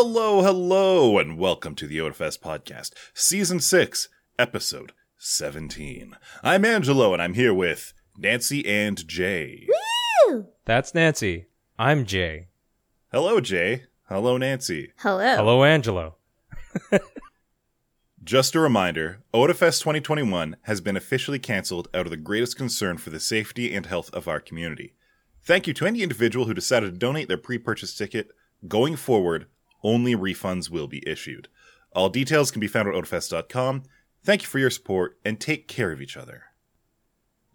Hello, hello, and welcome to the Otafest podcast, season six, episode 17. I'm Angelo, and I'm here with Nancy and Jay. Woo! That's Nancy. I'm Jay. Hello, Jay. Hello, Nancy. Hello. Hello, Angelo. Just a reminder, Otafest 2021 has been officially cancelled out of the greatest concern for the safety and health of our community. Thank you to any individual who decided to donate their pre-purchase ticket. Going forward, only refunds will be issued. All details can be found at otafest.com. Thank you for your support and take care of each other.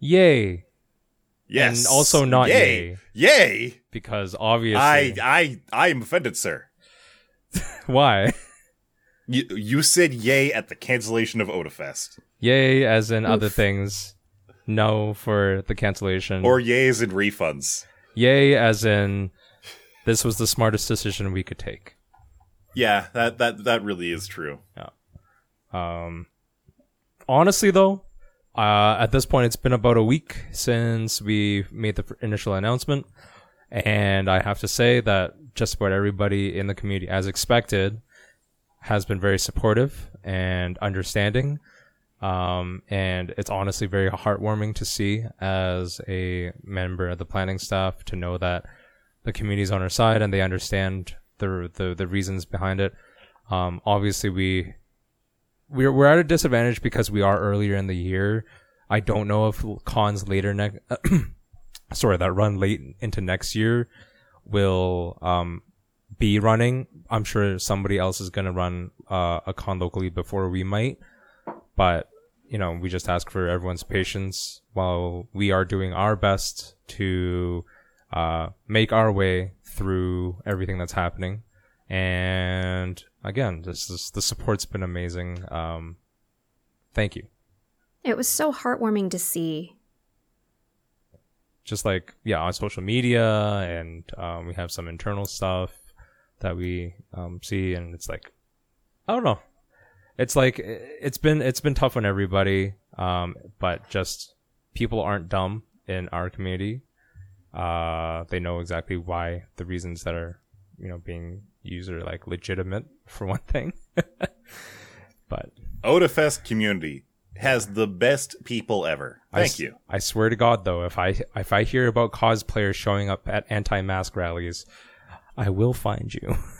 Yay. Yes. And also not yay. Yay. Because obviously. I I I am offended, sir. Why? You you said yay at the cancellation of Otafest. Yay, as in other things. No for the cancellation. Or yays and refunds. yay, as in this was the smartest decision we could take. Yeah, that that that really is true. Yeah. Um, honestly, though, uh, at this point, it's been about a week since we made the initial announcement, and I have to say that just about everybody in the community, as expected, has been very supportive and understanding. Um, and it's honestly very heartwarming to see as a member of the planning staff to know that the community is on our side and they understand the the, the reasons behind it. Um, obviously, we we're we're at a disadvantage because we are earlier in the year. I don't know if cons later next, sorry, that run late into next year will um be running. I'm sure somebody else is gonna run uh, a con locally before we might, but you know we just ask for everyone's patience while we are doing our best to uh, make our way through everything that's happening. And again, this is, the support's been amazing. Um, thank you. It was so heartwarming to see. Just like yeah, on social media, and um, we have some internal stuff that we um, see, and it's like I don't know. It's like it's been it's been tough on everybody, um, but just people aren't dumb in our community. Uh, they know exactly why the reasons that are you know being used are like legitimate for one thing. but Otafest community has the best people ever. Thank you. I swear to God, though, if I if I hear about cosplayers showing up at anti-mask rallies, I will find you.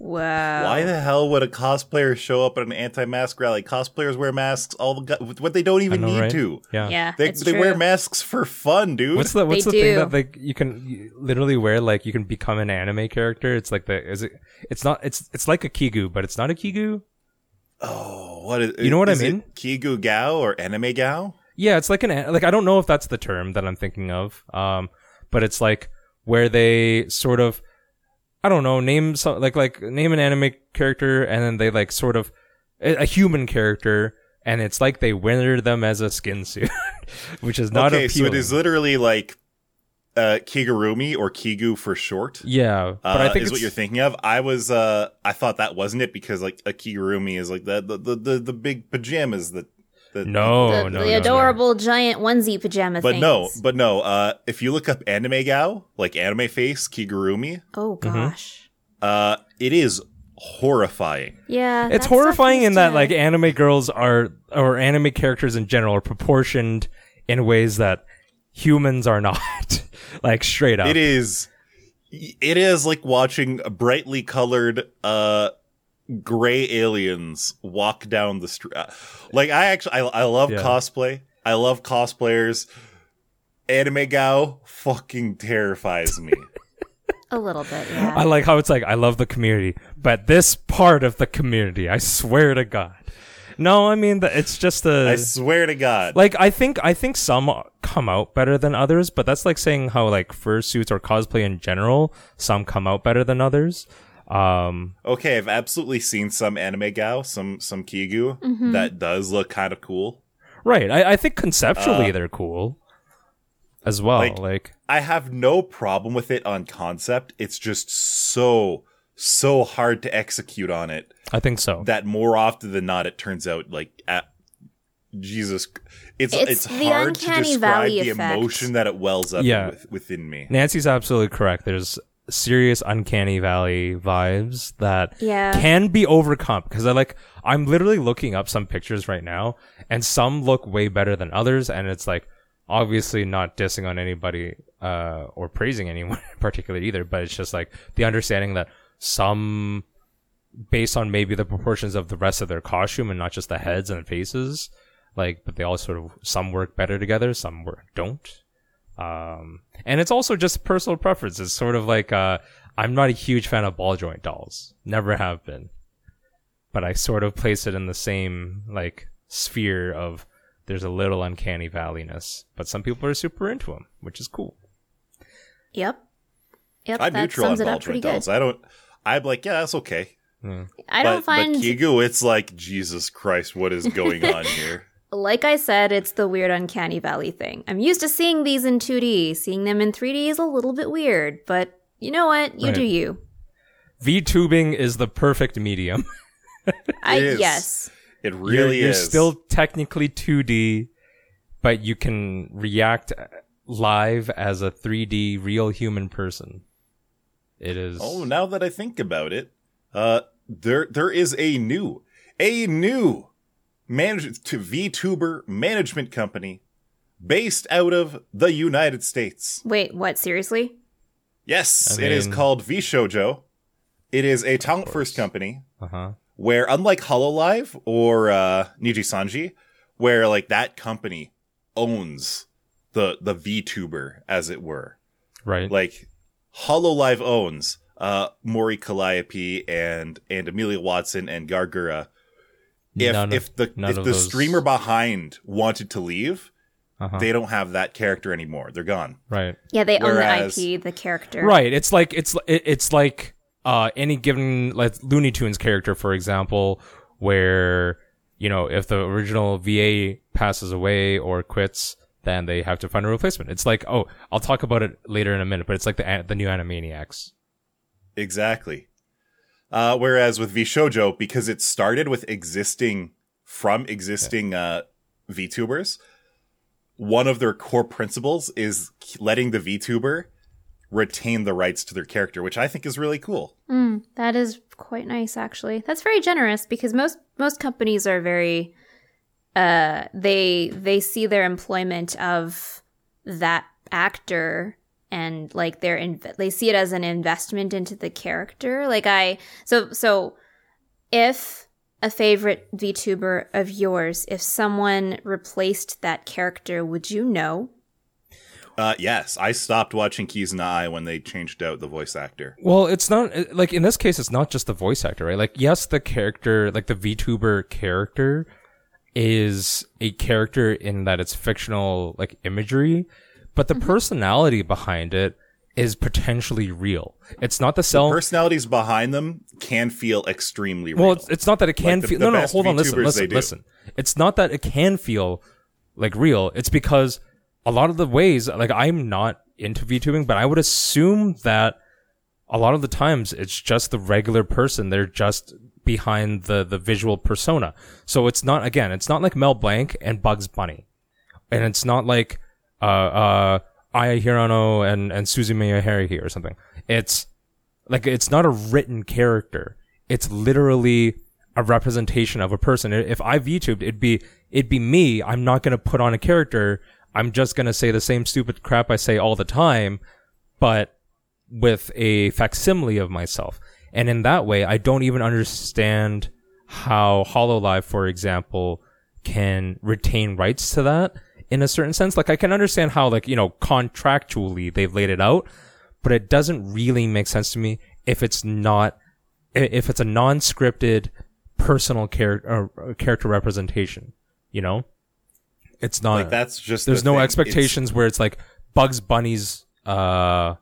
Wow. Why the hell would a cosplayer show up at an anti-mask rally? Cosplayers wear masks all the gu- what they don't even know, need right? to. Yeah. Yeah, They it's they true. wear masks for fun, dude. What's the what's They the thing that like you can you literally wear like you can become an anime character? It's like the is it? It's not. It's it's like a kigu, but it's not a kigu. oh, what is You know what I is it mean? Kigu Gao or Anime Gao? Yeah, it's like an an- like I don't know if that's the term that I'm thinking of. Um, but it's like where they sort of I don't know name some like like name an anime character and then they like sort of a, a human character and it's like they wear them as a skin suit, which is not okay, appealing. so it is literally like uh, Kigurumi or Kigu for short. yeah, but uh, I think is what you're thinking of. I was, uh, I thought that wasn't it because like a kigurumi is like the the the, the, the big pajamas that. That no, the, no, the no, no. adorable giant onesie pajama But things. no, but no. Uh, if you look up anime Gao, like anime face kigurumi, oh Mm-hmm. gosh. uh, it is horrifying. Yeah. it's horrifying in that like anime girls are or anime characters in general are proportioned in ways that humans are not like straight up It is, it is like watching a brightly colored, uh, gray aliens walk down the street. Like I actually, I, I love Yeah. cosplay. I love cosplayers. Anime Gao fucking terrifies me. a little bit. Yeah. i like how it's like i love the community but this part of the community i swear to god no i mean the, it's just a I swear to God. like i think i think some come out better than others but that's like saying how like fursuits or cosplay in general some come out better than others um okay, I've absolutely seen some anime Gao, some some Kigu Mm-hmm. that does look kind of cool. right i, I think conceptually Uh, they're cool as well like- like I have no problem with it on concept. It's just so so hard to execute on it i think so that more often than not it turns out like at Jesus it's It's it's, the hard to uncanny describe the effect. emotion that it wells up Yeah. with, within me. Nancy's absolutely correct. There's serious uncanny valley vibes that Yeah. can be overcome because I like I'm literally looking up some pictures right now and some look way better than others and it's like obviously not dissing on anybody uh or praising anyone in particular either but it's just like the understanding that some based on maybe the proportions of the rest of their costume and not just the heads and faces like but they all sort of some work better together some work don't um and it's also just personal preference it's sort of like uh i'm not a huge fan of ball joint dolls never have been but i sort of place it in the same like sphere of there's a little uncanny valleyness but some people are super into them which is cool Yep. Yep. I'm that neutral on sums it ball up pretty joint good. dolls. I don't. I'm like, yeah, that's okay. I don't but, find, But Kigu, it's like, Jesus Christ, what is going on here? Like I said, it's the weird uncanny valley thing. I'm used to seeing these in 2D. Seeing them in 3D is a little bit weird, but you know what? You Right. do you. v-tubing is the perfect medium I It is. yes. It you're, really you're is. still technically 2D, but you can react live as a 3D real human person. It is. Oh, now that I think about it, uh, there there is a new, a new manage to VTuber management company based out of the United States. Wait, what? Seriously? Yes, I it is mean- called VShojo. It is a talent first company Uh huh. where, unlike Hololive or uh, Nijisanji, where like that company owns the the VTuber, as it were. Right. like Hololive owns uh Mori Calliope and and Amelia Watson and Gawr Gura. If None if the none if the those- streamer behind wanted to leave, uh-huh. they don't have that character anymore. They're gone. right. Yeah, they Whereas- own the IP, the character. Right. It's like it's it's like uh any given like Looney Tunes character, for example, where you know if the original VA passes away or quits, then they have to find a replacement. It's like oh, I'll talk about it later in a minute, but it's like the the new Animaniacs. Exactly. Uh, whereas with VShojo, because it started with existing from existing uh, VTubers, one of their core principles is letting the VTuber retain the rights to their character, which I think is really cool. Mm, that is quite nice, actually. That's very generous because most most companies are very, uh, they they see their employment of that actor and like their inv- they see it as an investment into the character. Like I so so if a favorite VTuber of yours, if someone replaced that character, would you know? Uh, yes, I stopped watching Kizuna AI when they changed out the voice actor. Well, it's not like in this case, it's not just the voice actor, right? Like, yes, the character, like the VTuber character, is a character in that it's fictional, like imagery, but the mm-hmm. personality behind it is potentially real. It's not the cell. Personalities behind them can feel extremely real. well, it's, it's not that it can the- feel. the no, no, best hold on, listen, listen, listen. It's not that it can feel like real. It's because a lot of the ways, like I'm not into VTubing, but I would assume that a lot of the times it's just the regular person. They're just behind the the visual persona. So it's not again, it's not like Mel Blanc and Bugs Bunny, and it's not like uh uh Aya Hirano and and Suzumiya Haruhi or something. It's like it's not a written character. It's literally a representation of a person. If I VTubed, it'd be it'd be me. I'm not gonna put on a character. I'm just gonna say the same stupid crap I say all the time, but with a facsimile of myself. And in that way, I don't even understand how HoloLive, for example, can retain rights to that in a certain sense. Like I can understand how, like, you know, contractually they've laid it out, but it doesn't really make sense to me if it's not, if it's a non-scripted personal character, uh, character representation, you know? It's not, like that's just there's the no thing. expectations where it's like Bugs Bunny's uh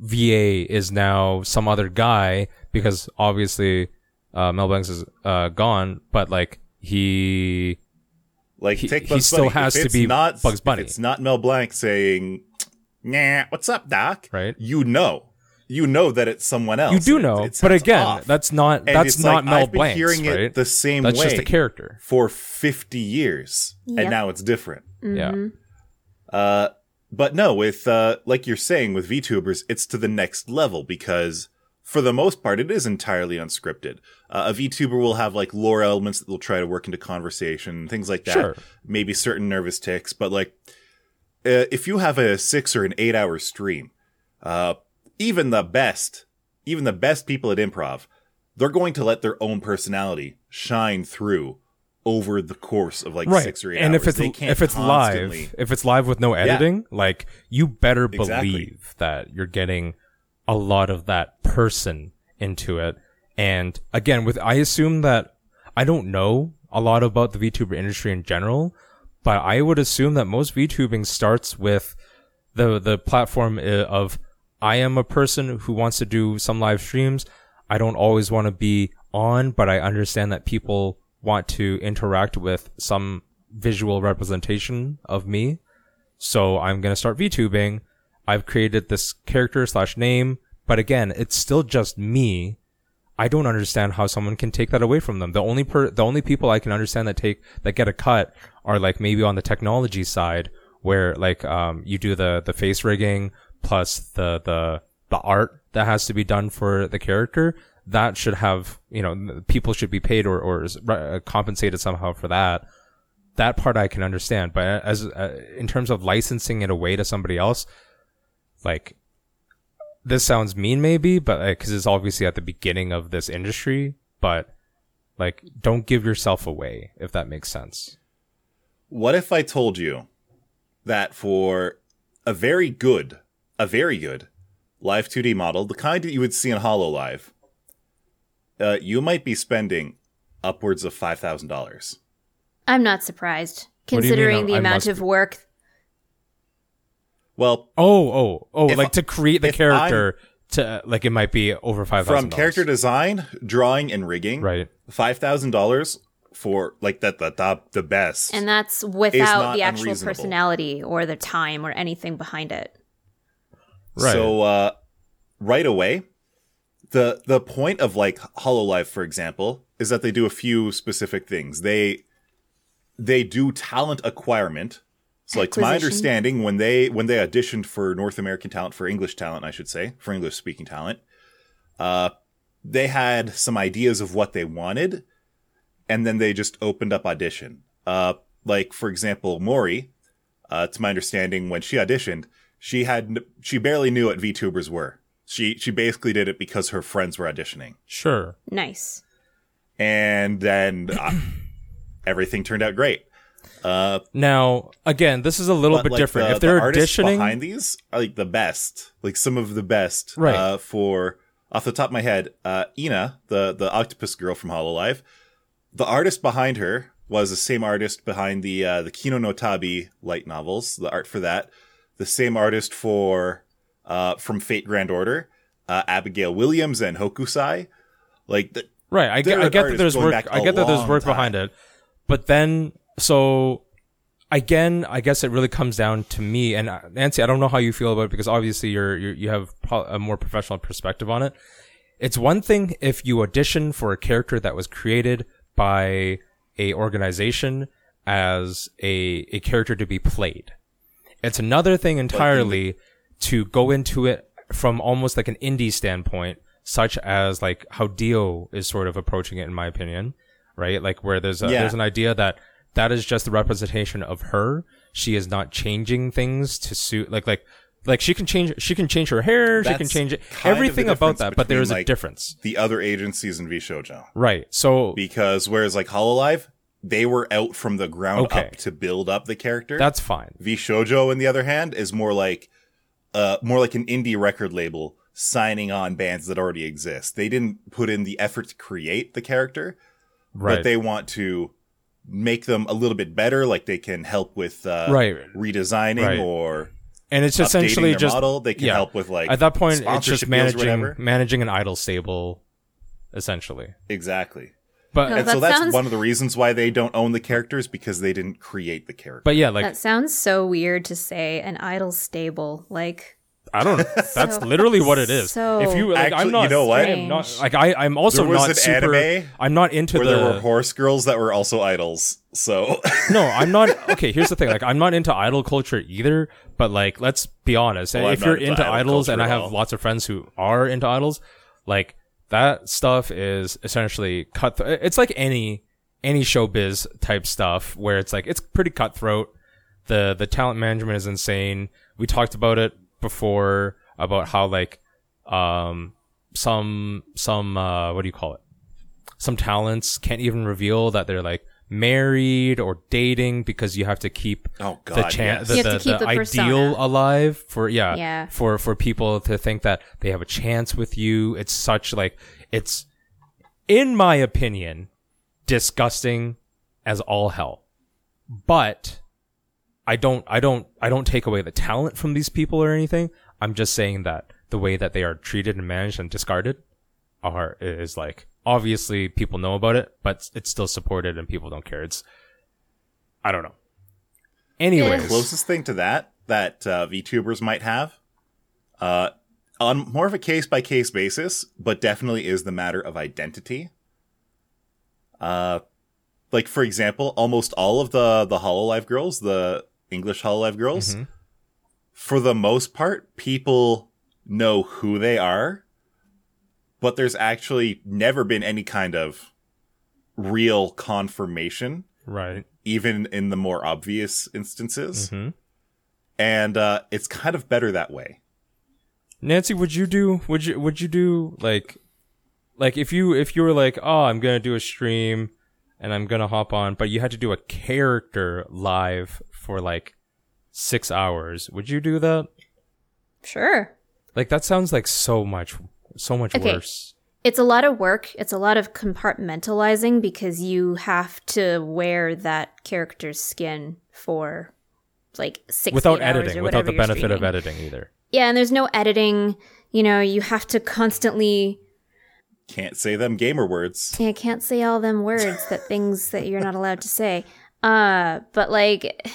VA is now some other guy because obviously uh Mel Blanc is uh gone, but like he It's, like he- take he Bugs still Bunny. has If to be not, Bugs if Bunny. it's not Mel Blanc saying, "Nah, what's up, Doc?" Right. You know, you know that it's someone else. you do know, it but again, off. that's not And that's not like, Mel I've been Blanc's, hearing right? it the same that's way just a character. for fifty years, Yep. and now it's different. Yeah. Uh, but no, with uh, like you're saying with VTubers, it's to the next level because for the most part, it is entirely unscripted. Uh, a VTuber will have like lore elements that they'll try to work into conversation, things like that. Sure. Maybe certain nervous tics, but like uh, if you have a six or an eight hour stream, uh, even the best, even the best people at improv, they're going to let their own personality shine through over the course of like right. six or eight and hours. if it's if it's constantly- live, if it's live with no editing, like you better Exactly. believe that you're getting a lot of that person into it. And again, with I assume that I don't know a lot about the VTuber industry in general, but I would assume that most VTubing starts with the the platform uh, of I am a person who wants to do some live streams. I don't always want to be on, but I understand that people want to interact with some visual representation of me. So I'm going to start VTubing. I've created this character slash name, but again, it's still just me. I don't understand how someone can take that away from them. The only per, the only people I can understand that take, that get a cut are like maybe on the technology side where like, um, you do the, the face rigging plus the, the, the art that has to be done for the character. That should have, you know, people should be paid or, or uh, compensated somehow for that that part I can understand, but as uh, in terms of licensing it away to somebody else, like this sounds mean maybe, but because it's obviously at the beginning of this industry, but like don't give yourself away if that makes sense. What if I told you that for a very good, a very good live 2D model, the kind that you would see in HoloLive, uh, you might be spending upwards of five thousand dollars. I'm not surprised, What do you mean, considering the I amount must of work. Well, Oh, oh, oh! If like to create the if character to like it might be over five thousand from character design, drawing, and rigging, right? five thousand dollars for like that the top the best. And that's without the actual personality or the time or anything behind it. Right. So uh, right away, the the point of like Hololive, for example, is that they do a few specific things. They they do talent acquirement. So like to my understanding, when they when they auditioned for North American talent, for English talent, I should say, for English speaking talent, uh, they had some ideas of what they wanted, and then they just opened up audition. Uh, like for example, Mori, uh, to my understanding, when she auditioned, she had she barely knew what VTubers were. She she basically did it because her friends were auditioning, Sure. Nice. and then uh, everything turned out great. Uh, Now, again, this is a little bit like, different. the- if they're the auditioning, behind these are like the best, like some of the best. Right. Uh, for off the top of my head, uh, Ina, the the octopus girl from Hololive, the artist behind her was the same artist behind the uh, the Kino no Tabi light novels, the art for that. The same artist for uh, from Fate Grand Order, uh, Abigail Williams and Hokusai. Like the, Right. I get, I get that there's work. I get that there's work time. behind it, but then so again, I guess it really comes down to me and uh, Nancy. I don't know how you feel about it because obviously you're, you're you have a more professional perspective on it. It's one thing if you audition for a character that was created by a organization as a a character to be played. It's another thing entirely to go into it from almost like an indie standpoint, such as like how Dio is sort of approaching it, in my opinion, right? Like where there's a, Yeah. there's an idea that that is just the representation of her. She is not changing things to suit like like like she can change she can change her hair, she can change it, kind of the everything about that, but there is is a difference, the other agencies in VShojo. right? So because whereas like Hololive, they were out from the ground Okay. up to build up the character. that's fine. VShojo, on the other hand, is more like uh more like an indie record label signing on bands that already exist. They didn't put in the effort to create the character, Right. but they want to make them a little bit better. Like they can help with uh, Right. redesigning Right. or and it's updating essentially just model. They can yeah. help with like at that point it's just managing managing an idol stable essentially exactly. but No, and so that's sounds- one of the reasons why they don't own the characters because they didn't create the character. but yeah like that sounds so weird to say an idol stable. Like I don't. That's literally what it is. so if you, like, Actually, I'm not. you know what? I am not. Like, I, I'm also There was not an super. anime I'm not into Where the. there were horse girls that were also idols. So no, I'm not. Okay, here's the thing. Like, I'm not into idol culture either. But like, let's be honest. Well, I'm if you're into into idol idols, and I have lots of friends who are into idols, like that stuff is essentially cut. It's like any any showbiz type stuff where it's like it's pretty cutthroat. The the talent management is insane. We talked about it before about how like um some some uh what do you call it? Some talents can't even reveal that they're like married or dating because you have to keep Oh, the God, chan- yes. the, You the, have to keep the the ideal alive for yeah, Yeah. for for people to think that they have a chance with you. It's such like it's in my opinion disgusting as all hell. But I don't I don't I don't take away the talent from these people or anything. I'm just saying that the way that they are treated and managed and discarded are is like obviously people know about it, but it's still supported and people don't care. It's I don't know. Anyways, closest thing to that that uh, VTubers might have, uh, on more of a case by case basis, but definitely is the matter of identity. Uh, like for example, almost all of the the Hololive girls, the English Hololive girls, Mhm. for the most part, people know who they are, but there's actually never been any kind of real confirmation right. even in the more obvious instances. hmm And uh, it's kind of better that way. Nancy, would you do would you would you do like like if you if you were like, "Oh, I'm going to do a stream and I'm going to hop on," but you had to do a character live for like 6 hours. Would you do that? Sure. Like that sounds like so much so much Okay. worse. It's a lot of work. It's a lot of compartmentalizing because you have to wear that character's skin for like six Without editing, or without the you're benefit of editing either. Yeah, and there's no editing. You know, you have to constantly. Can't say them gamer words. I can't say all them words that things that you're not allowed to say. Uh, but like,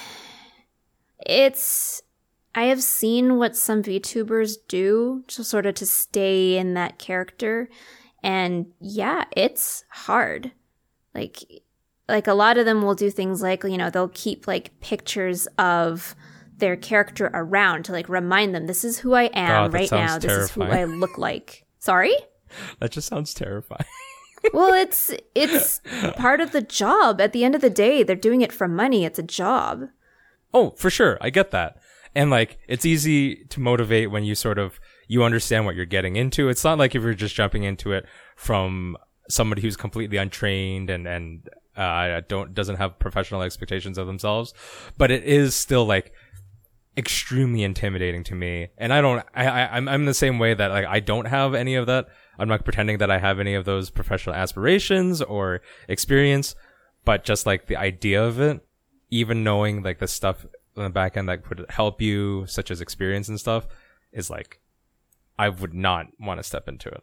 it's. I have seen what some VTubers do to sort of to stay in that character, and yeah, it's hard. Like, like a lot of them will do things like you know they'll keep like pictures of their character around to like remind them this is who I am God, right now. sounds This is who I look like. Sorry. That just sounds terrifying. Well, it's it's part of the job. At the end of the day, they're doing it for money. It's a job. Oh, for sure. I get that. And like it's easy to motivate when you sort of you understand what you're getting into. It's not like if you're just jumping into it from somebody who's completely untrained and and uh, don't doesn't have professional expectations of themselves. But it is still like extremely intimidating to me. And I don't I, I I'm I'm the same way that like I don't have any of that. I'm not pretending that I have any of those professional aspirations or experience, but just like the idea of it even knowing like the stuff on the back end that could help you, such as experience and stuff, is like, I would not want to step into it.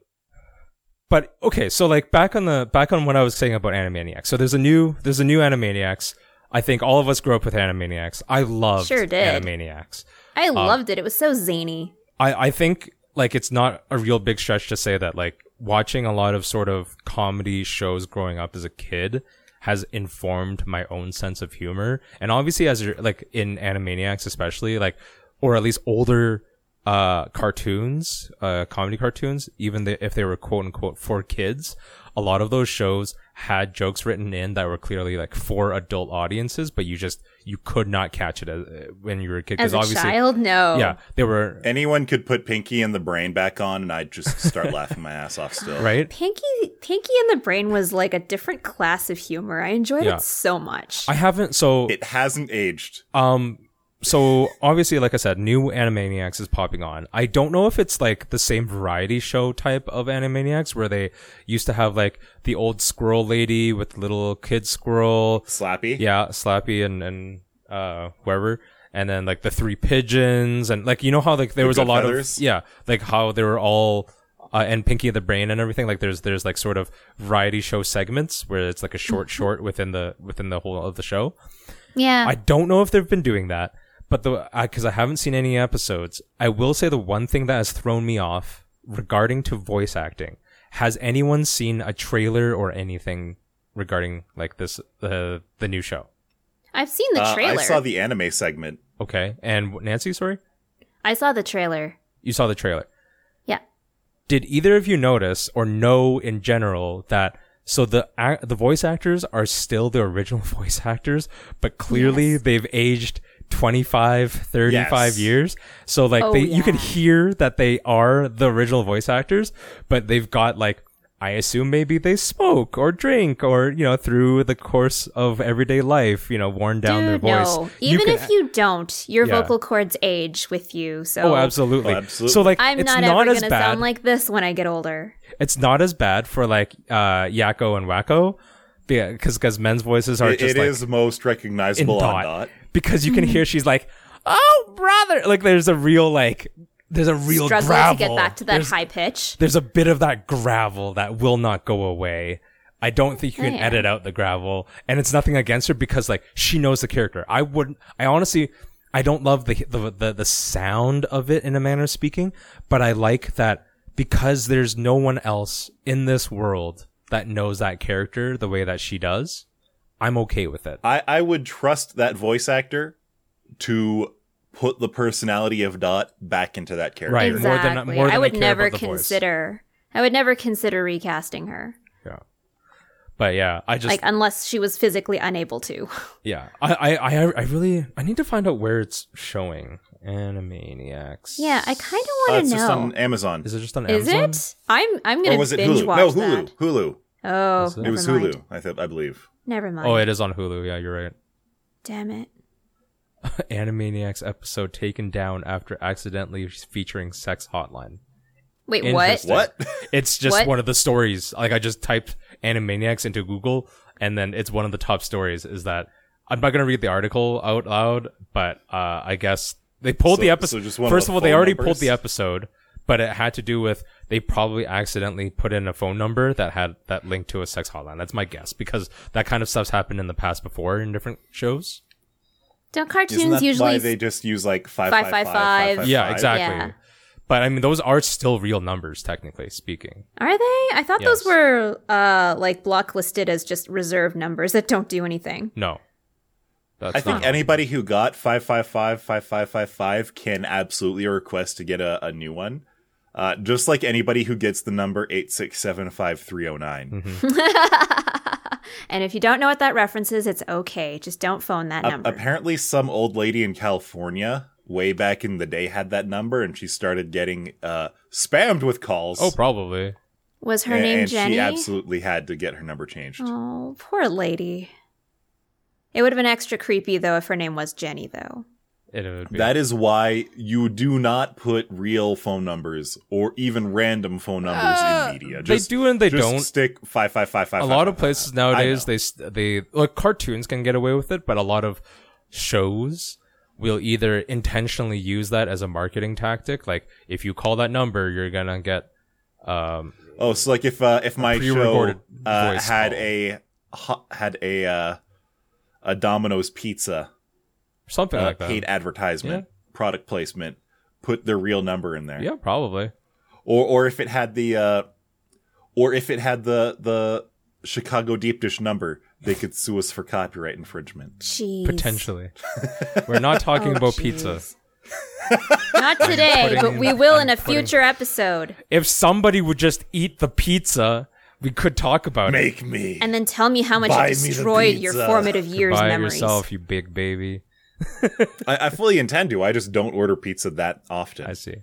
But okay, so like back on the back on what I was saying about Animaniacs. So there's a new there's a new Animaniacs. I think all of us grew up with Animaniacs. I loved Sure did. Animaniacs. I loved it. It was so zany. I, I think like it's not a real big stretch to say that like watching a lot of sort of comedy shows growing up as a kid has informed my own sense of humor. And obviously as you're like in Animaniacs especially, like or at least older uh cartoons, uh comedy cartoons, even the, if they were quote unquote for kids, a lot of those shows had jokes written in that were clearly like for adult audiences, but you just you could not catch it as, when you were a kid As a obviously child, no. yeah, they were Anyone could put Pinky and the Brain back on, and I'd just start laughing my ass off still. right. Pinky Pinky and the Brain was like a different class of humor. I enjoyed Yeah. it so much. I haven't so It hasn't aged. um so obviously like I said, new Animaniacs is popping on. I don't know if it's like the same variety show type of Animaniacs where they used to have like the old squirrel lady with little kid squirrel, Slappy. yeah, Slappy and and uh whoever, and then like the three pigeons and like you know how like there was a lot Feathers? of yeah, like how they were all uh, and Pinky the Brain and everything. Like there's there's like sort of variety show segments where it's like a short short within the within the whole of the show. yeah. I don't know if they've been doing that, But the because I haven't seen any episodes, I will say the one thing that has thrown me off regarding to voice acting. Has anyone seen a trailer or anything regarding like this the the new show? I've seen the Uh, trailer. I saw the anime segment. Okay, and Nancy, sorry, I saw the trailer. you saw the trailer. Yeah. Did either of you notice or know in general that so the the voice actors are still the original voice actors, but clearly Yes. they've aged 25, 35 Yes. years. So like Oh, they you can hear that they are the original voice actors, but they've got like I assume maybe they smoke or drink or you know through the course of everyday life, you know, worn down Dude, their voice. no. You Even can- if you don't, your Yeah. vocal cords age with you. So Oh, absolutely. Oh, absolutely. So like I'm it's not, not, ever as gonna bad. sound like this when I get older. it's not as bad for like uh Yakko and Wakko because because men's voices are It, just it like is most in recognizable dot, on dot. because you can hear she's like oh brother like there's a real like there's a real Struggle gravel to get back to that there's, high pitch. there's a bit of that gravel that will not go away I don't think you oh, can Oh, yeah. edit out the gravel and it's nothing against her because like she knows the character I wouldn't I honestly I don't love the the the, the sound of it in a manner of speaking but I like that because there's no one else in this world that knows that character the way that she does I'm okay with it I, I would trust that voice actor to put the personality of Dot back into that character. Right. more than- Exactly. more than I I would care never about voice. consider. I would never consider recasting her, yeah but yeah I just like unless she was physically unable to. Yeah, I, I, I, I really, I need to find out where it's showing. Animaniacs. yeah, I kind of Uh, want it's to just know. on Amazon. Is it just on Amazon? Is Amazon? it? I'm I'm gonna was it binge Hulu? watch No, Hulu. that. Hulu. Oh, Was it? It was mind. Hulu, I, th- I believe. Never mind. Oh, it is on Hulu. Yeah, you're right. Damn it. Animaniacs episode taken down after accidentally featuring sex hotline. Wait, what? Interesting. What? It's just What? one of the stories. Like I just typed Animaniacs into Google, and then it's one of the top stories. Is that I'm not gonna read the article out loud, but uh, I guess they pulled So- the so episode. just one of First of all, they already numbers? pulled the episode, but it had to do with they probably accidentally put in a phone number that had that linked to a sex hotline. That's my guess because that kind of stuff's happened in the past before in different shows. Don't Isn't cartoons that usually? why they just use like five Five, five five, yeah, five? exactly. Yeah. But I mean, those are still real numbers, technically speaking. Are they? I thought Yes. those were uh like blocklisted as just reserve numbers that don't do anything. No, that's I think anybody who got 555 5555 can absolutely request to get a, a new one. Uh, just like anybody who gets the number 8675309. Mm-hmm. And if you don't know what that reference is, it's okay. Just don't phone that A- number. apparently, some old lady in California way back in the day had that number and she started getting uh, spammed with calls. oh, probably. Was her and, name and Jenny? she absolutely had to get her number changed. Oh, poor lady. It would have been extra creepy though if her name was Jenny though. It would be. That is why you do not put real phone numbers or even random phone numbers in media. Uh, they do and they just don't. stick five five five five. a lot five, of five, places five. nowadays they they like cartoons can get away with it, but a lot of shows will either intentionally use that as a marketing tactic. Like if you call that number, you're gonna get um. Oh, so like if uh, if my show uh, had call. a had a uh, a Domino's pizza something uh, like that. paid advertisement product placement, put their real number in there. Yeah, probably. Or or if it had the uh, or if it had the the Chicago deep dish number, they could sue us for copyright infringement. Jeez. Potentially. We're not talking Oh, about jeez. pizza. Not today, but we will in a I'm putting- future episode. If somebody would just eat the pizza, we could talk about it. Make me. And then tell me how much Buy it destroyed your formative years By memories. yourself, you big baby. I, I fully intend to. I just don't order pizza that often. I see.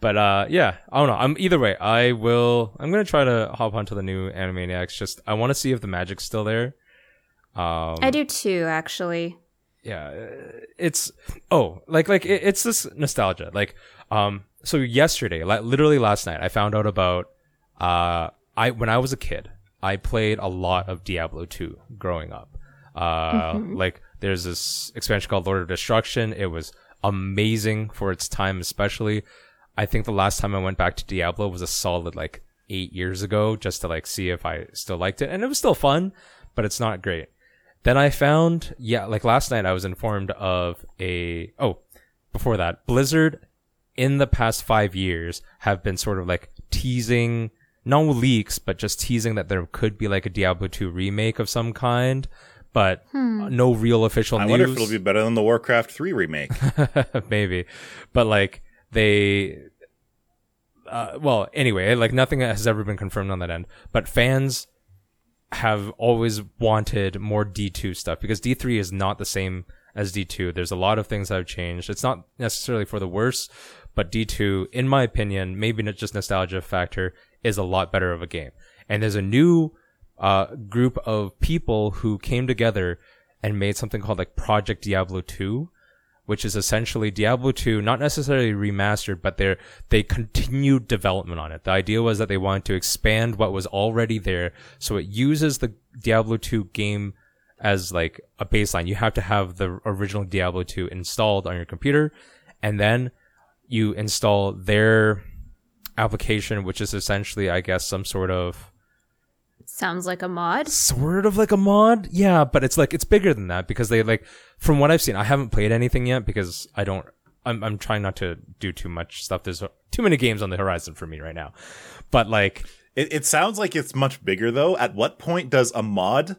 But uh, yeah, I don't know. I'm either way. I will. I'm gonna try to hop onto the new Animaniacs. Just I want to see if the magic's still there. Um, I do too, actually. yeah, it's oh, like like it, it's this nostalgia. Like um, so yesterday, like literally last night, I found out about uh, I when I was a kid, I played a lot of Diablo 2 growing up. Uh, like there's this expansion called Lord of Destruction. It was amazing for its time, especially. I think the last time I went back to Diablo was a solid like eight years ago, just to like see if I still liked it, and it was still fun, but it's not great. Then I found, yeah, like last night I was informed of a, oh, before that, Blizzard in the past five years have been sort of like teasing, no leaks, but just teasing that there could be like a Diablo 2 remake of some kind, but no real official I news. wonder if it'll be better than the Warcraft 3 remake. maybe. But like they uh, well anyway like nothing has ever been confirmed on that end. But fans have always wanted more d2 stuff because d3 is not the same as d2 there's a lot of things that have changed. It's not necessarily for the worse but d2 in my opinion maybe not just nostalgia factor is a lot better of a game and there's a new uh, group of people who came together and made something called like project diablo 2 which is essentially Diablo 2, not necessarily remastered, but they're, they continued development on it. The idea was that they wanted to expand what was already there. So it uses the Diablo 2 game as like a baseline. You have to have the original Diablo 2 installed on your computer and then you install their application, which is essentially, I guess, some sort of Sounds like a mod. sort of like a mod. Yeah, but it's like it's bigger than that because they like from what I've seen, I haven't played anything yet because I don't I'm I'm trying not to do too much stuff. There's too many games on the horizon for me right now. But like It, it sounds like it's much bigger though. At what point does a mod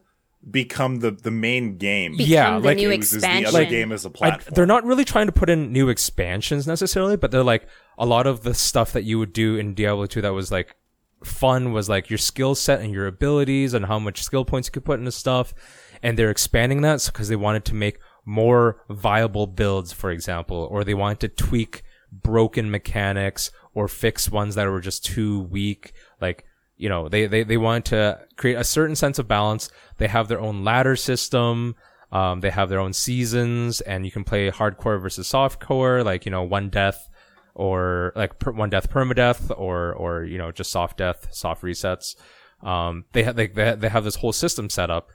become the, the main game? Become Yeah, the like- new uses the expansion. other game as a platform. they're not really trying to put in new expansions necessarily, but they're like a lot of the stuff that you would do in Diablo 2 that was like fun was like your skill set and your abilities and how much skill points you could put into stuff. And they're expanding that because they wanted to make more viable builds, for example, or they wanted to tweak broken mechanics or fix ones that were just too weak. Like, you know, they, they, they wanted to create a certain sense of balance. They have their own ladder system. Um, they have their own seasons and you can play hardcore versus softcore, like, you know, one death or like per, one death permadeath or, or, you know, just soft death, soft resets. Um, they have, they, they they have this whole system set up.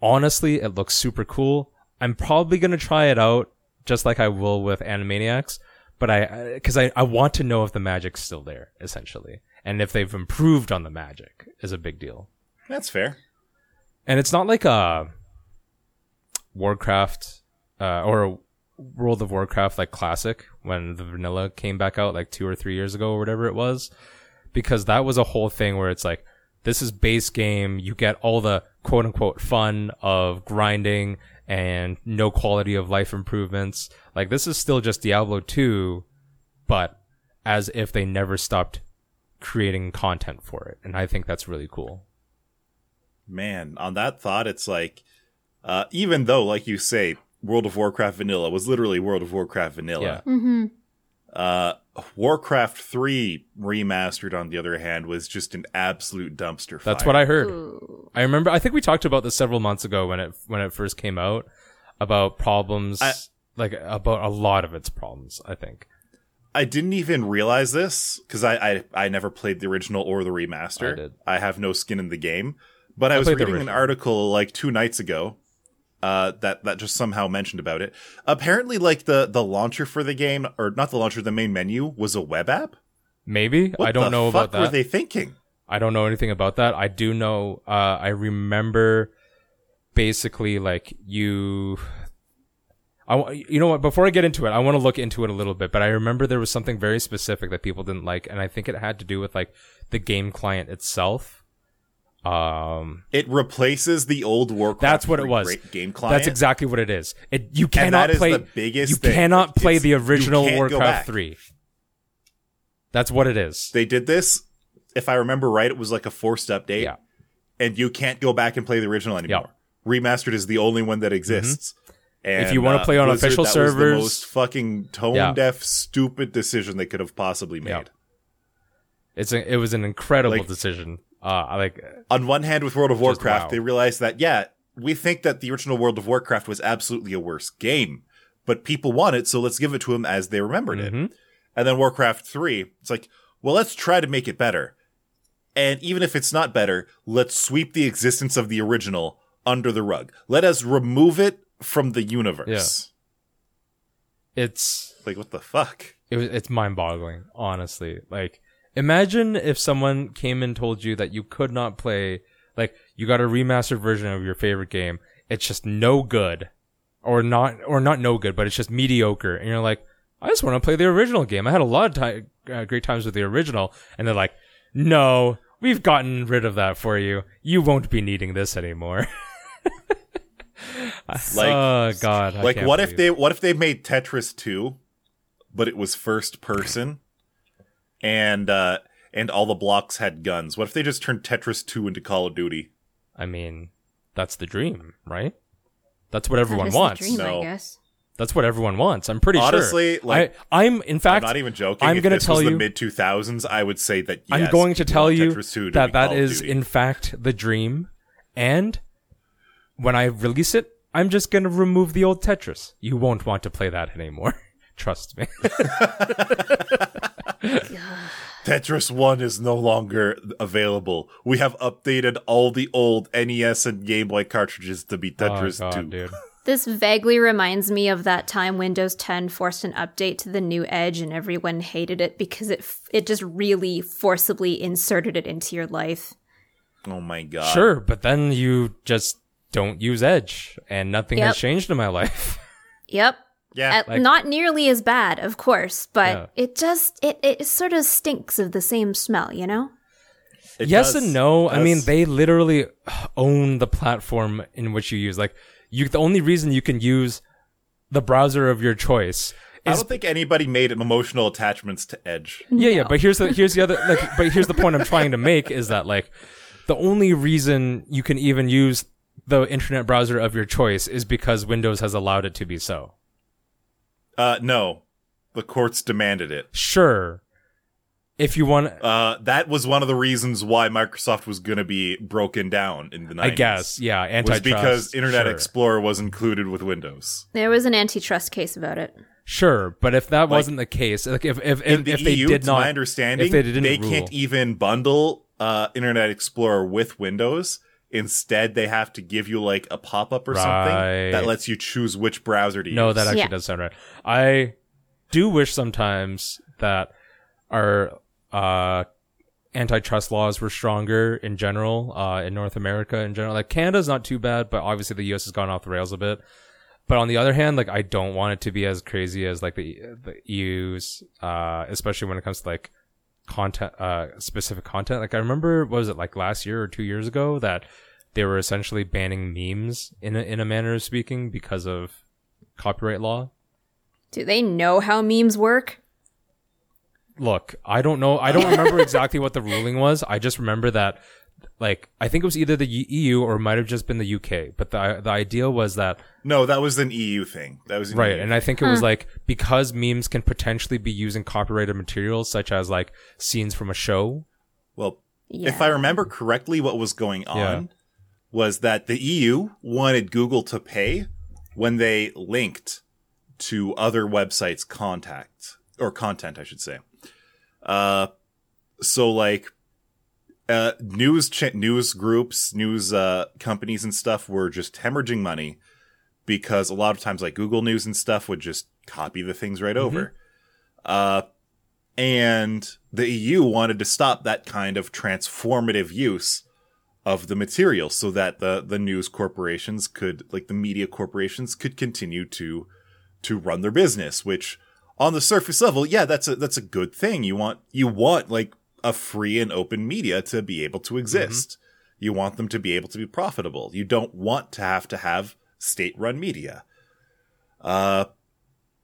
Honestly, it looks super cool. I'm probably to try it out just like I will with Animaniacs, but I, cause I, I want to know if the magic's still there, essentially. And if they've improved on the magic is a big deal. That's fair. And it's not like a Warcraft uh, or a World of Warcraft like classic when the vanilla came back out like two or three years ago or whatever it was, because that was a whole thing where it's like this is base game. You get all the quote unquote fun of grinding and no quality of life improvements. Like this is still just Diablo 2, but as if they never stopped creating content for it. And I think that's really cool. Man, on that thought, it's like, uh, even though, like you say, World of Warcraft Vanilla was literally World of Warcraft Vanilla. Mm-hmm. Uh, Warcraft 3 remastered, on the other hand, was just an absolute dumpster fire. That's what I heard. Ooh. I remember. I think we talked about this several months ago when it when it first came out about problems, I- like about a lot of its problems. I think. I didn't even realize this because I, I I never played the original or the remaster. I did. have no skin in the game, but I, I was reading an article like two nights ago uh, that that just somehow mentioned about it. Apparently, like the the launcher for the game, or not the launcher, the main menu was a web app. Maybe What I don't know fuck about that. Were they thinking? I don't know anything about that. I do know. Uh, I remember basically like you. I you know what? Before I get into it, I want to look into it a little bit. But I remember there was something very specific that people didn't like, and I think it had to do with like the game client itself. Um, It replaces the old Warcraft. That's what it was. game client. That's exactly what it is. It you cannot play the biggest You thing. cannot play It's- the original Warcraft 3. That's what it is. They did this. If I remember right, it was like a forced update. Yeah. and you can't go back and play the original anymore. Remastered is the only one that exists. Mm-hmm. If you wanna uh, play on Blizzard, official servers- was the most fucking tone Yeah. deaf, stupid decision they could have possibly made. Yeah. It's a, it was an incredible Like- decision. Uh, like On one hand, with World of Warcraft, wow. they realized that yeah, we think that the original World of Warcraft was absolutely a worse game, but people want it, so let's give it to them as they remembered Mhm. it. And then Warcraft Three, it's like, well, let's try to make it better. And even if it's not better, let's sweep the existence of the original under the rug. Let us remove it from the universe. Yeah. it's Like what the fuck? it was it's mind-boggling, honestly. Like imagine if someone came and told you that you could not play like you got a remastered version of your favorite game it's just no good, or not, or not no good, but it's just mediocre, and you're like, I just want to play the original game. I had a lot of ti- uh, great times with the original, and they're like, no, we've gotten rid of that for you. You won't be needing this anymore. Like- oh god! I like what if they what if they made Tetris 2 but it was first person and uh and all the blocks had guns. What if they just turned Tetris 2 into Call of Duty? I mean, that's the dream, right? That's what That everyone is the wants. dream, No. I guess. That's what everyone wants. I'm pretty Honestly, sure. Honestly, like- I, I'm in fact, I'm fact, not even joking. I'm if gonna this tell was you- the mid 2000s, I would say that I'm going to tell you to that be that Call is Duty. in fact the dream, and when I release it, I'm just gonna remove the old Tetris. You won't want to play that anymore. Trust me. Tetris 1 is no longer available. We have updated all the old NES and Game Boy cartridges to be oh, Tetris oh, 2. God, dude. This vaguely reminds me of that time Windows 10 forced an update to the new Edge and everyone hated it because it f- it just really forcibly inserted it into your life. Oh my god. Sure, but then you just don't use Edge, and nothing has changed in my life. Yep. Yeah. At- Like- not nearly as bad, of course, but Yeah. it just it, it sort of stinks of the same smell, you know? It yes does- and no. I mean, they literally own the platform in which you use. Like, you, the only reason you can use the browser of your choice I don't think anybody made emotional attachments to Edge. yeah, yeah. But here's the here's the other like. But here's the point I'm trying to make is that like the only reason you can even use the internet browser of your choice is because Windows has allowed it to be so. Uh, no, the courts demanded it. Sure, if you want, Uh, that was one of the reasons why Microsoft was going to be broken down in the 90s. I guess, yeah, was because Internet sure. Explorer was included with Windows. There was an antitrust case about it. Sure, but if that wasn't the case, like if if if, the if they EU, did not, my understanding, if they didn't rule, can't even bundle uh, Internet Explorer with Windows. Instead, they have to give you like a pop up or Right. something that lets you choose which browser to No, use. No, that actually Yeah. does sound right. I do wish sometimes that our uh, antitrust laws were stronger in general uh, in North America in general. Like Canada's not too bad, but obviously the U.S. has gone off the rails a bit. But on the other hand, like I don't want it to be as crazy as like the the EU's, uh, especially when it comes to like content, uh, specific content. Like I remember, what was it like last year or two years ago that they were essentially banning memes in a, in a manner of speaking because of copyright law. Do they know how memes work? Look, I don't know. I don't remember exactly what the ruling was. I just remember that, like, I think it was either the EU or it might have just been the UK. But the the idea was that no, that was an EU thing. That was an right, EU and I think it was like because memes can potentially be using copyrighted materials such as like scenes from a show. Well, Yeah. if I remember correctly, what was going on Yeah. was that the EU wanted Google to pay when they linked to other websites' contact or content, I should say. Uh, so like, uh, news cha- news groups, news uh, companies and stuff were just hemorrhaging money because a lot of times, like Google News and stuff, would just copy the things right over. Uh, and the EU wanted to stop that kind of transformative use of the material so that the the news corporations could like the media corporations could continue to to run their business which on the surface level yeah that's a that's a good thing you want you want like a free and open media to be able to exist. You want them to be able to be profitable. You don't want to have to have state run media. Uh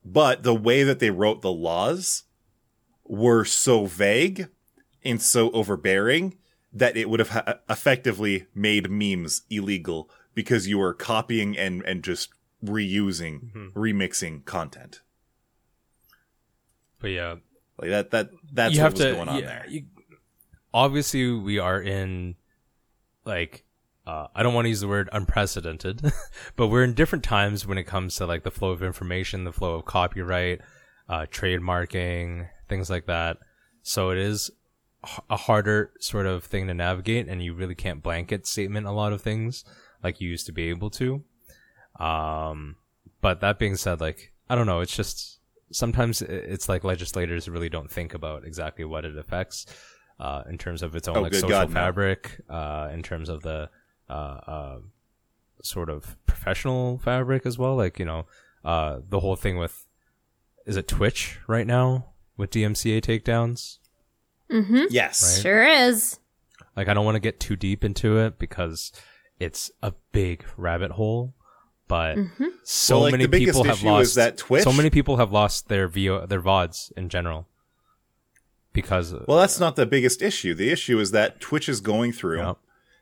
but the way that they wrote the laws were so vague and so overbearing that it would have ha- effectively made memes illegal because you were copying and and just reusing Mm-hmm. remixing content. But yeah, like that that that's you what was to. going on yeah, there you- obviously, we are in like uh, I don't want to use the word unprecedented, but we're in different times when it comes to like the flow of information, the flow of copyright, uh, trademarking, things like that. So it is a harder sort of thing to navigate, and you really can't blanket statement a lot of things like you used to be able to. Um, but that being said, like I don't know, it's just sometimes it's like legislators really don't think about exactly what it affects uh, in terms of its own Oh, like social God, no. fabric, uh, in terms of the uh, uh, sort of professional fabric as well. Like you know, uh, the whole thing with is it Twitch right now with DMCA takedowns. Mm-hmm. Yes. Sure is. Like I don't want to get too deep into it because it's a big rabbit hole. But so Well, like, many people have lost that Twitch- So many people have lost their VO, their vods in general because Well, that's not the biggest issue. The issue is that Twitch is going through, Yep.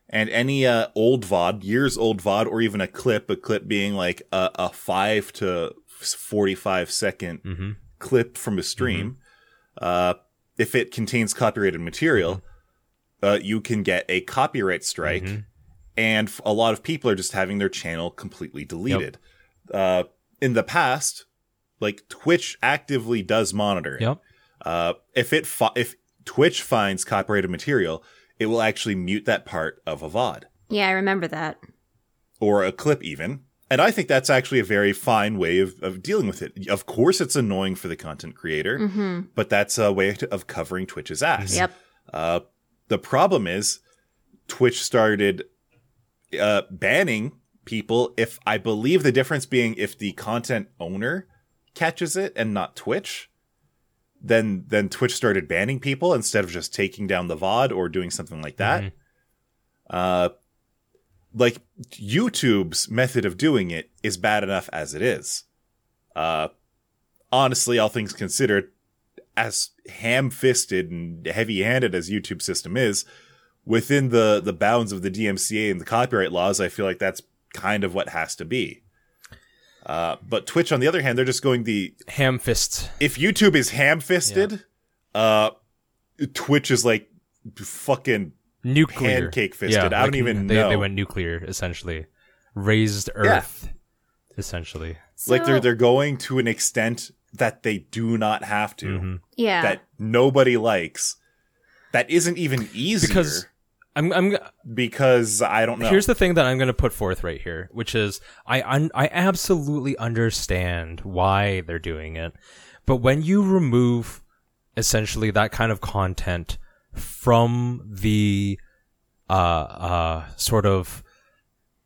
and any uh, old VOD, years old VOD, or even a clip, a clip being like a, a five to forty-five second Mm-hmm. clip from a stream, uh, if it contains copyrighted material, Mm-hmm. uh, you can get a copyright strike, and a lot of people are just having their channel completely deleted. Uh, in the past, like Twitch actively does monitor it. yep. Uh, if it fi- if Twitch finds copyrighted material, it will actually mute that part of a VOD Yeah, I remember that. or a clip even. And I think that's actually a very fine way of, of dealing with it. Of course, it's annoying for the content creator, but that's a way to, of covering Twitch's ass. Yep. Uh, the problem is Twitch started uh, banning people if I believe the difference being if the content owner catches it and not Twitch, then then Twitch started banning people instead of just taking down the VOD or doing something like that. Uh, like YouTube's method of doing it is bad enough as it is. Uh, honestly, all things considered, as ham-fisted and heavy-handed as YouTube system is, within the the bounds of the DMCA and the copyright laws, I feel like that's kind of what has to be. Uh, but Twitch, on the other hand, they're just going the Ham fist. if YouTube is ham-fisted, uh, Twitch is like fucking nuclear Pancake fisted. I don't even they, know. They went nuclear essentially, raised Earth essentially. like they're they're going to an extent that they do not have to. Mm-hmm. Yeah. That nobody likes. That isn't even easier Because I'm I'm because I don't know. here's the thing that I'm going to put forth right here, which is I un- I absolutely understand why they're doing it, but when you remove essentially that kind of content from the uh uh sort of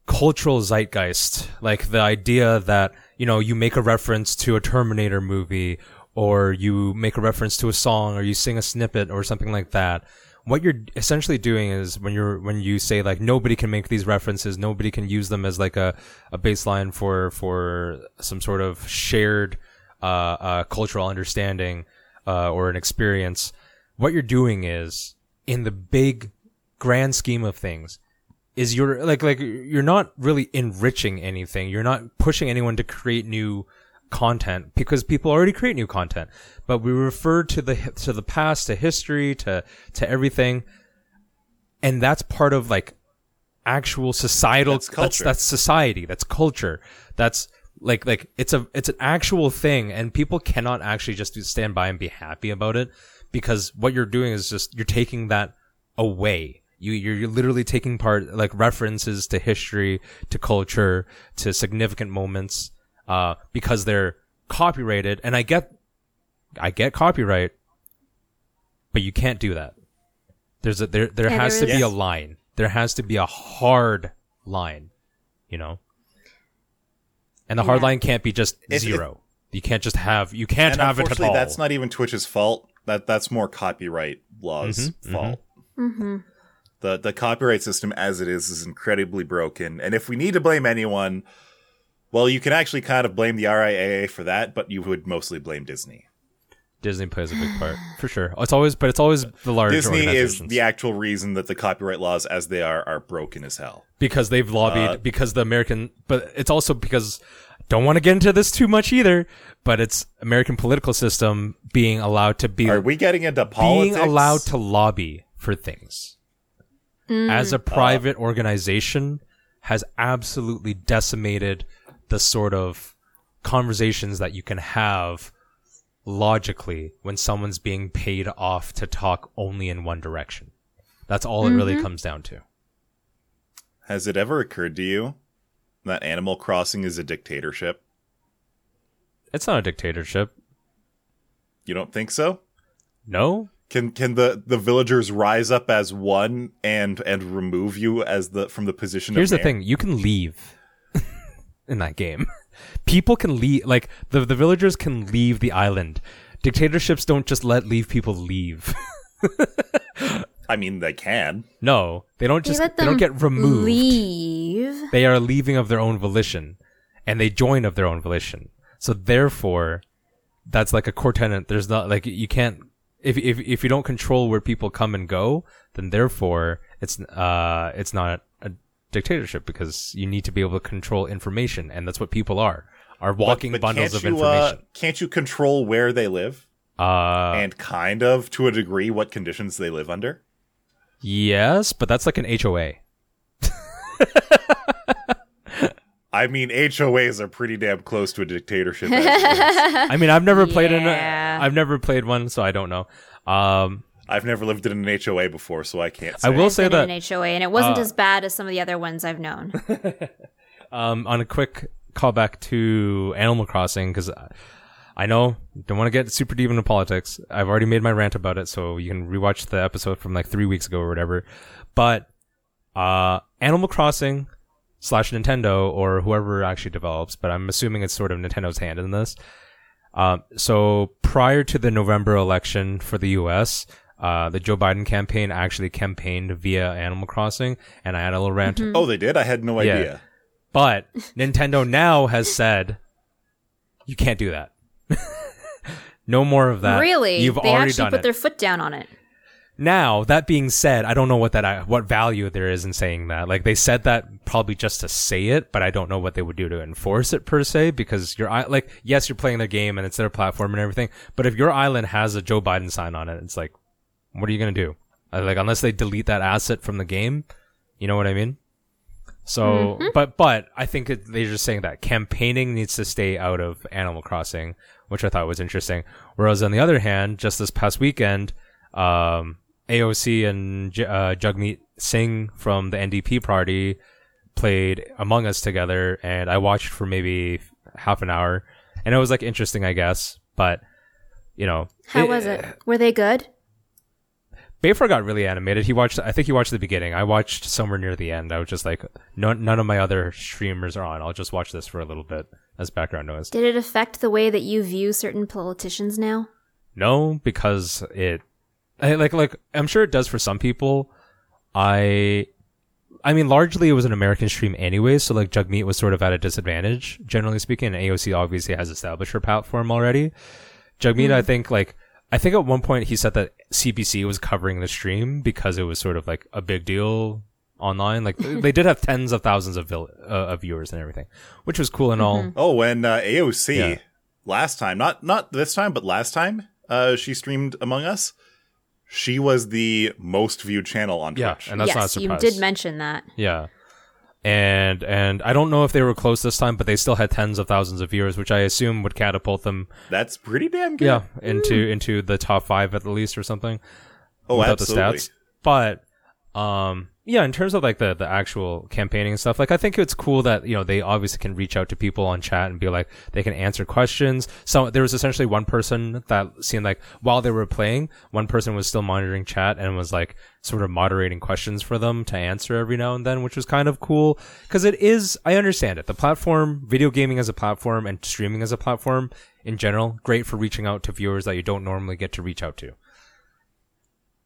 cultural zeitgeist, like the idea that you know you make a reference to a Terminator movie or you make a reference to a song or you sing a snippet or something like that. What you're essentially doing is when you're when you say like nobody can make these references, nobody can use them as like a, a baseline for for some sort of shared uh, uh, cultural understanding uh, or an experience. What you're doing is in the big grand scheme of things, is you're like like you're not really enriching anything. You're not pushing anyone to create new content because people already create new content. But we refer to the to the past, to history, to to everything, and that's part of like actual societal. That's That's culture. that's society. That's culture. That's like like it's a it's an actual thing, and people cannot actually just stand by and be happy about it because what you're doing is just you're taking that away. You you're, you're literally taking part like references to history, to culture, to significant moments, uh, because they're copyrighted. And I get, I get copyright, but you can't do that. There's a there there Yeah, has there to be a line. There has to be a hard line, you know. And the hard line can't be just If- if- zero. you can't just have you can't have it at unfortunately, all. that's not even Twitch's fault. That that's more copyright laws' Mm-hmm, fault. The the copyright system as it is is incredibly broken. And if we need to blame anyone, well, you can actually kind of blame the RIAA for that, but you would mostly blame Disney. Disney plays a big part for sure. It's always, but it's always the large Disney is the actual reason that the copyright laws as they are are broken as hell. because they've lobbied Uh, because the American, but it's also because don't want to get into this too much either. But it's American political system being allowed to be Are we getting into politics? being allowed to lobby for things as a private organization has absolutely decimated the sort of conversations that you can have logically when someone's being paid off to talk only in one direction. That's all it really mm-hmm. comes down to. Has it ever occurred to you that Animal Crossing is a dictatorship? It's not a dictatorship. You don't think so? No? Can can the, the villagers rise up as one and and remove you as the from the position Here's of the thing, you can leave. In that game. People can leave, like the the villagers can leave the island. Dictatorships don't just let leave people leave. I mean, they can. no, they don't just let they don't get removed. leave. They are leaving of their own volition, and they join of their own volition. So therefore, that's like a core tenant. There's not like you can't if if if you don't control where people come and go, then therefore it's uh it's not a dictatorship because you need to be able to control information, and that's what people are are walking But bundles of you, uh, information. can't you control where they live Uh, and kind of, to a degree, what conditions they live under? yes, but that's like an HOA. I mean, HOAs are pretty damn close to a dictatorship. as it is. I mean, I've never played in. A, Yeah. I've never played one, so I don't know. Um, I've never lived in an HOA before, so I can't. Say. I will say that in an HOA, and it wasn't uh, as bad as some of the other ones I've known. um, on a quick callback to Animal Crossing because I know don't want to get super deep into politics. I've already made my rant about it, so you can rewatch the episode from like three weeks ago or whatever. But uh, Animal Crossing slash Nintendo or whoever actually develops, but I'm assuming it's sort of Nintendo's hand in this. Um, so prior to the November election for the U.S., uh, the Joe Biden campaign actually campaigned via Animal Crossing, and I had a little rant Oh, they did. I had no Yeah. idea. but Nintendo now has said you can't do that. no more of that. really, You've they already actually done put it. their foot down on it. Now, that being said, I don't know what that what value there is in saying that. Like they said that probably just to say it, but I don't know what they would do to enforce it per se because your i- like yes, you're playing their game and it's their platform and everything, but if your island has a Joe Biden sign on it, it's like what are you going to do? Uh, Like unless they delete that asset from the game, you know what I mean? So, but but I think it, they're just saying that campaigning needs to stay out of Animal Crossing, which I thought was interesting. Whereas on the other hand, just this past weekend, um, AOC and J- uh, Jagmeet Singh from the NDP party played Among Us together, and I watched for maybe half an hour, and it was like interesting, I guess. But you know, How was it? Were they good? Bayford got really animated. He watched, I think he watched the beginning. I watched somewhere near the end. I was just like, no, none of my other streamers are on. I'll just watch this for a little bit as background noise. Did it affect the way that you view certain politicians now? No, because it, I, like, like, I'm sure it does for some people. I, I mean, largely it was an American stream anyway, so like Jagmeet was sort of at a disadvantage, generally speaking, and AOC obviously has established her platform already. Jagmeet, hmm. I think, like, I think at one point he said that CBC was covering the stream because it was sort of like a big deal online. Like, they did have tens of thousands of, vil- uh, of viewers and everything, which was cool and all. Oh, and uh, AOC Yeah. last time, not not this time, but last time, uh, she streamed Among Us. She was the most viewed channel on Yeah, Twitch. and that's not a yes, you did mention that. Yeah. And and I don't know if they were close this time, but they still had tens of thousands of viewers, which I assume would catapult them, That's pretty damn good. yeah, into into the top five at the least or something. Oh, without absolutely. the stats. But um yeah, in terms of like the the actual campaigning and stuff, like I think it's cool that, you know, they obviously can reach out to people on chat and be like they can answer questions. So there was essentially one person that seemed like while they were playing, one person was still monitoring chat and was like sort of moderating questions for them to answer every now and then, which was kind of cool because it is I understand it. The platform, video gaming as a platform and streaming as a platform in general, great for reaching out to viewers that you don't normally get to reach out to.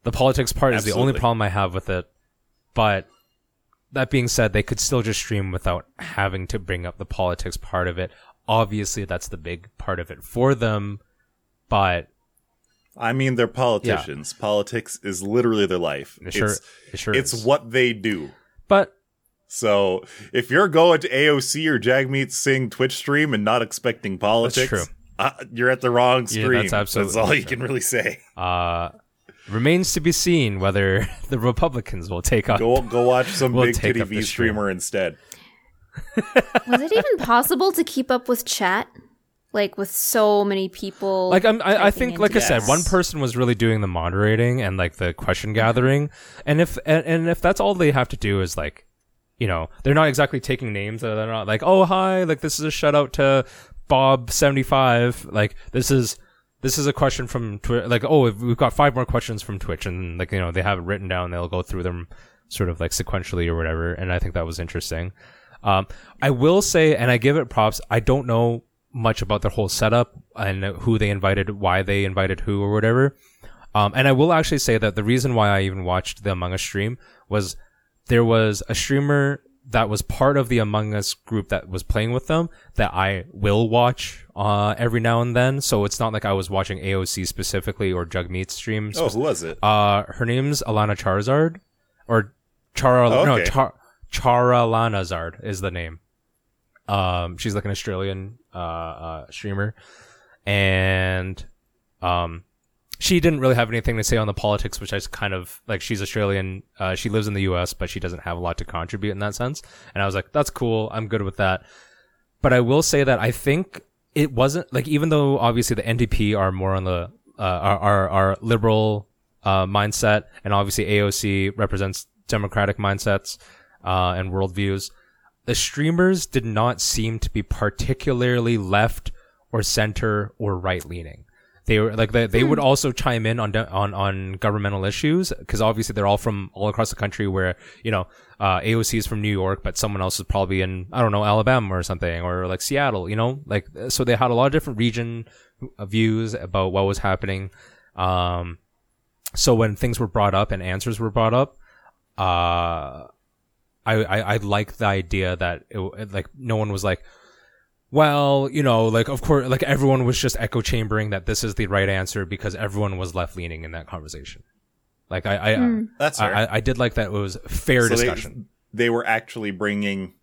The politics part is the only problem I have with it. But that being said, they could still just stream without having to bring up the politics part of it. Obviously, that's the big part of it for them. But I mean, they're politicians. Politics is literally their life. it sure, it's, it sure it's is. what they do. But So if you're going to AOC or Jagmeet Singh Twitch stream and not expecting politics, true. Uh, you're at the wrong Yeah, stream. that's absolutely all you can really say. uh, remains to be seen whether the Republicans will take up. Go go watch some We'll big take titty V stream. streamer instead. Was it even possible to keep up with chat? Like with so many people. like I'm, I, I think, like I said, one person was really doing the moderating and like the question gathering, and if and, and if that's all they have to do is like, you know, they're not exactly taking names. Uh, they're not like, oh hi, like this is a shout out to Bob seventy five. Like this is this is a question from Twitter. Like oh, we've got five more questions from Twitch, and like you know they have it written down. They'll go through them sort of like sequentially or whatever. And I think that was interesting. Um, I will say, and I give it props. I don't know much about their whole setup and who they invited, why they invited who, or whatever. Um, and I will actually say that the reason why I even watched the Among Us stream was there was a streamer that was part of the Among Us group that was playing with them that I will watch uh, every now and then. So it's not like I was watching AOC specifically or Jagmeet streams. Oh, who was it? Uh, her name's Alana Charizard, or Chara. Oh, No. Char- Chara Lanazard is the name. Um, she's like an Australian uh, uh, streamer, and um, she didn't really have anything to say on the politics, which I kind of like. She's Australian. Uh, she lives in the U.S., but she doesn't have a lot to contribute in that sense. And I was like, that's cool. I'm good with that. But I will say that I think it wasn't like even though obviously the NDP are more on the uh, are, are are liberal uh, mindset, and obviously AOC represents democratic mindsets uh, and worldviews. The streamers did not seem to be particularly left or center or right leaning. They were like they, they would also chime in on on on governmental issues because obviously they're all from all across the country. Where you know uh, AOC is from New York, but someone else is probably in I don't know Alabama or something or like Seattle. You know, like so they had a lot of different region views about what was happening. Um, so when things were brought up and answers were brought up, uh, I I, I like the idea that it, like no one was like well, you know, like of course, like everyone was just echo chambering that this is the right answer because everyone was left leaning in that conversation. Like I, I, hmm. uh, That's I, fair. I, I did like that it was fair So discussion. they were actually bringing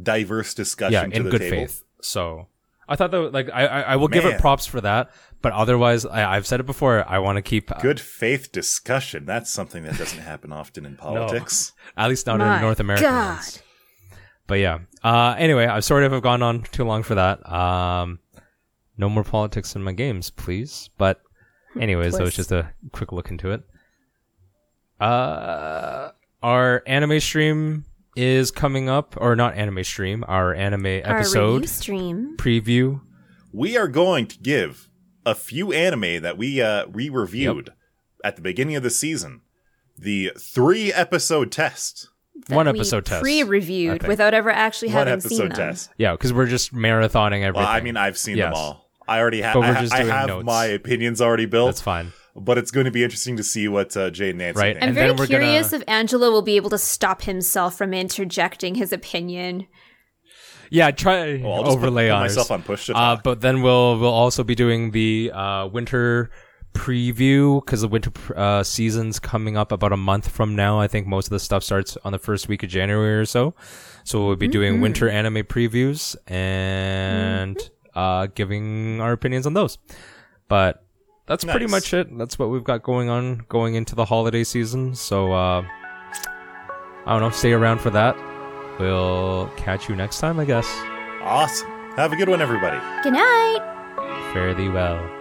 diverse discussion yeah, to in the good table. faith. So I thought that like I, I, I will give it props for that, but otherwise, I, I've said it before. I want to keep uh, Good faith discussion. That's something that doesn't happen often in politics. at least not My in North America. God. But yeah. Uh, anyway, I'm sorry if I've gone on too long for that. Um, no more politics in my games, please. But anyways, that was just a quick look into it. Uh, our anime stream is coming up, or not anime stream, our anime Our episode review stream. preview. We are going to give a few anime that we uh we reviewed at the beginning of the season. The three episode test. That One we episode test, I Pre-reviewed without ever actually One having seen episode them. test. Yeah, because we're just marathoning everything. Well, I mean, I've seen them all. I already have. But we're I, ha- just I have notes. my opinions already built. that's fine. But it's going to be interesting to see what uh, Jay and Nancy Right, think. I'm And very then we're gonna- curious if Angela will be able to stop himself from interjecting his opinion. Yeah, try Well, I'll just overlay put, put on myself on push to Uh, but then we'll we'll also be doing the uh, winter preview because the winter uh, season's coming up about a month from now. I think most of the stuff starts on the first week of January or so. So we'll be doing winter anime previews and uh, giving our opinions on those. But that's pretty much it. That's what we've got going on going into the holiday season. So uh, I don't know. Stay around for that. We'll catch you next time, I guess. awesome. Have a good one, everybody. Good night. Fare thee well.